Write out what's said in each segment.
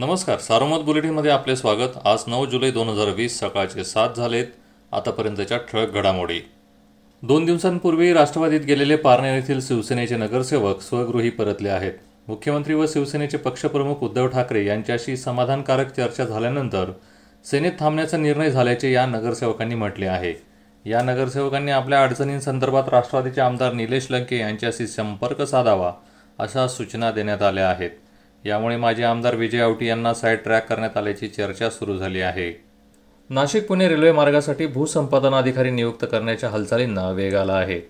नमस्कार सारोमत बुलेटिनमध्ये आपले स्वागत. आज नऊ जुलै दोन हजार वीस सकाळचे सात झालेत आतापर्यंतच्या ठळक घडामोडी. दोन दिवसांपूर्वी राष्ट्रवादीत गेलेले पारनेर येथील शिवसेनेचे नगरसेवक स्वगृही परतले आहेत. मुख्यमंत्री व शिवसेनेचे पक्षप्रमुख उद्धव ठाकरे यांच्याशी समाधानकारक चर्चा झाल्यानंतर सेनेत थांबण्याचा निर्णय झाल्याचे या नगरसेवकांनी म्हटले आहे. या नगरसेवकांनी आपल्या अडचणींसंदर्भात राष्ट्रवादीचे आमदार निलेश लंके यांच्याशी संपर्क साधावा अशा सूचना देण्यात आल्या आहेत. यामुळे माजी आमदार विजय आवटी यांना साईड ट्रॅक करण्यात आल्याची चर्चा सुरू झाली आहे. नाशिक पुणे रेल्वे मार्गासाठी भूसंपादन अधिकारी नियुक्त करण्याच्या हालचालींना वेग आला आहे.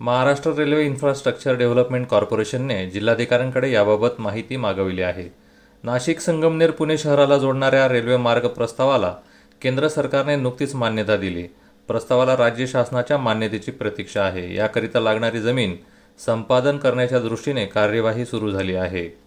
महाराष्ट्र रेल्वे इन्फ्रास्ट्रक्चर डेव्हलपमेंट कॉर्पोरेशनने जिल्हाधिकाऱ्यांकडे याबाबत माहिती मागविली आहे. नाशिक संगमनेर पुणे शहराला जोडणाऱ्या रेल्वे मार्ग प्रस्तावाला केंद्र सरकारने नुकतीच मान्यता दिली. प्रस्तावाला राज्य शासनाच्या मान्यतेची प्रतीक्षा आहे. याकरिता लागणारी जमीन संपादन करण्याच्या दृष्टीने कार्यवाही सुरू झाली आहे.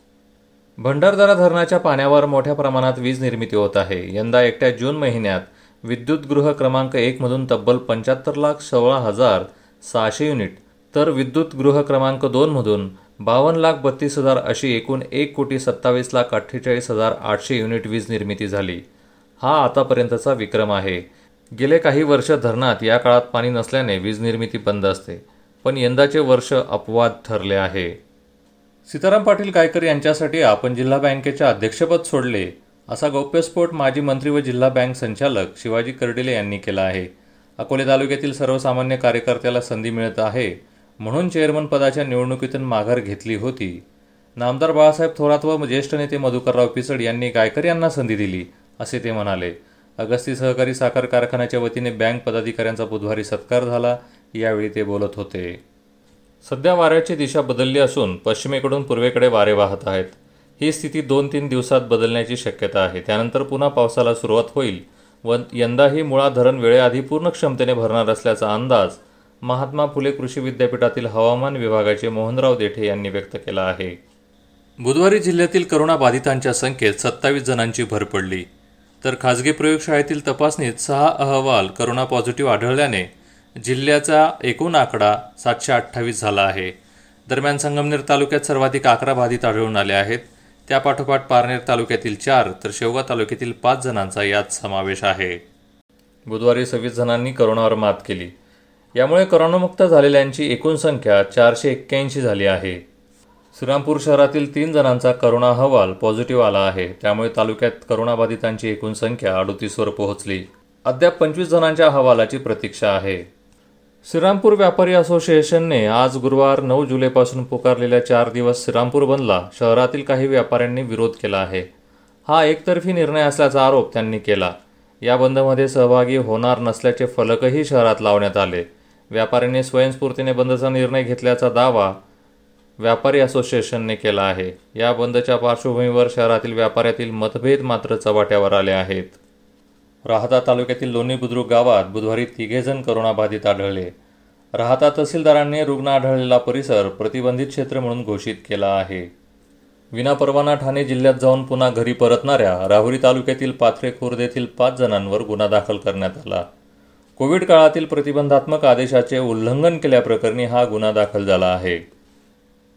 भंडारदरा धरणाच्या पाण्यावर मोठ्या प्रमाणात वीज निर्मिती होत आहे. यंदा एकट्या जून महिन्यात विद्युत गृह क्रमांक एकमधून तब्बल पंच्याहत्तर लाख सोळा हजार सहाशे युनिट तर विद्युत गृह क्रमांक दोनमधून बावन्न लाख बत्तीस हजार अशी एकूण एक कोटी सत्तावीस लाख अठ्ठेचाळीस हजार आठशे युनिट वीज निर्मिती झाली. हा आतापर्यंतचा विक्रम आहे. गेले काही वर्ष धरणात या काळात पाणी नसल्याने वीज निर्मिती बंद असते पण यंदाचे वर्ष अपवाद ठरले आहे. सीताराम पाटील गायकर यांच्यासाठी आपण जिल्हा बँकेचे अध्यक्षपद सोडले असा गौप्यस्फोट माजी मंत्री व जिल्हा बँक संचालक शिवाजी कर्डिले यांनी केला आहे. अकोले तालुक्यातील सर्वसामान्य कार्यकर्त्याला संधी मिळत आहे म्हणून चेअरमन पदाच्या निवडणुकीतून माघार घेतली होती. नामदार बाळासाहेब थोरात व ज्येष्ठ नेते मधुकरराव पिचड यांनी गायकर यांना संधी दिली असे ते म्हणाले. अगस्ती सहकारी साखर कारखान्याच्या वतीने बँक पदाधिकाऱ्यांचा बुधवारी सत्कार झाला यावेळी ते बोलत होते. सध्या वाऱ्याची दिशा बदलली असून पश्चिमेकडून पूर्वेकडे वारे वाहत आहेत. ही स्थिती दोन तीन दिवसात बदलण्याची शक्यता आहे. त्यानंतर पुन्हा पावसाला सुरुवात होईल व यंदाही मुळा धरण वेळेआधी पूर्ण क्षमतेने भरणार असल्याचा अंदाज महात्मा फुले कृषी विद्यापीठातील हवामान विभागाचे मोहनराव देठे यांनी व्यक्त केला आहे. बुधवारी जिल्ह्यातील करोनाबाधितांच्या संख्येत सत्तावीस जणांची भर पडली. तर खासगी प्रयोगशाळेतील तपासणीत सहा अहवाल करोना पॉझिटिव्ह आढळल्याने जिल्ह्याचा एकूण आकडा सातशे अठ्ठावीस झाला आहे. दरम्यान संगमनेर तालुक्यात सर्वाधिक अकरा बाधित आढळून आले आहेत. त्यापाठोपाठ पारनेर तालुक्यातील चार तर शेवगा तालुक्यातील पाच जणांचा यात समावेश आहे. बुधवारी सव्वीस जणांनी करोनावर मात केली. यामुळे करोनामुक्त झालेल्यांची एकूण संख्या चारशे एक्क्याऐंशी झाली आहे. श्रीरामपूर शहरातील तीन जणांचा करोना अहवाल पॉझिटिव्ह आला आहे. त्यामुळे तालुक्यात करोनाबाधितांची एकूण संख्या अडोतीसवर पोहोचली. अद्याप पंचवीस जणांच्या अहवालाची प्रतीक्षा आहे. श्रीरामपूर व्यापारी असोसिएशनने आज गुरुवार नऊ जुलैपासून पुकारलेल्या चार दिवस श्रीरामपूर बंदला शहरातील काही व्यापाऱ्यांनी विरोध केला आहे. हा एकतर्फी निर्णय असल्याचा आरोप त्यांनी केला. या बंदमध्ये सहभागी होणार नसल्याचे फलकही शहरात लावण्यात आले. व्यापाऱ्यांनी स्वयंस्फूर्तीने बंदचा निर्णय घेतल्याचा दावा व्यापारी असोसिएशनने केला आहे. या बंदच्या पार्श्वभूमीवर शहरातील व्यापाऱ्यातील मतभेद मात्र चव्हाट्यावर आले आहेत. राहता तालुक्यातील लोणी बुद्रुक गावात बुधवारी तिघेजण करोनाबाधित आढळले. राहता तहसीलदारांनी रुग्ण आढळलेला परिसर प्रतिबंधित क्षेत्र म्हणून घोषित केला आहे. विनापरवाना ठाणे जिल्ह्यात जाऊन पुन्हा घरी परतणाऱ्या राहुरी तालुक्यातील पाथरे खुर्द येथील पाच जणांवर गुन्हा दाखल करण्यात आला. कोविड काळातील प्रतिबंधात्मक आदेशाचे उल्लंघन केल्याप्रकरणी हा गुन्हा दाखल झाला आहे.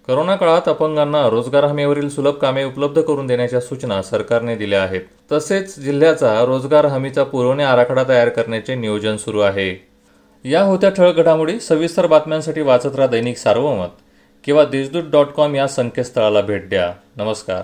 करोना काळात अपंगांना रोजगार हमीवरील सुलभ कामे उपलब्ध करून देण्याच्या सूचना सरकारने दिल्या आहेत. तसेच जिल्ह्याचा रोजगार हमीचा पुरवणी आराखडा तयार करण्याचे नियोजन सुरू आहे. या होत्या ठळक घडामोडी सविस्तर बातम्यांसाठी वाचत राहा दैनिक सार्वमत किंवा देशदूत डॉट कॉम या संकेतस्थळाला भेट द्या. नमस्कार.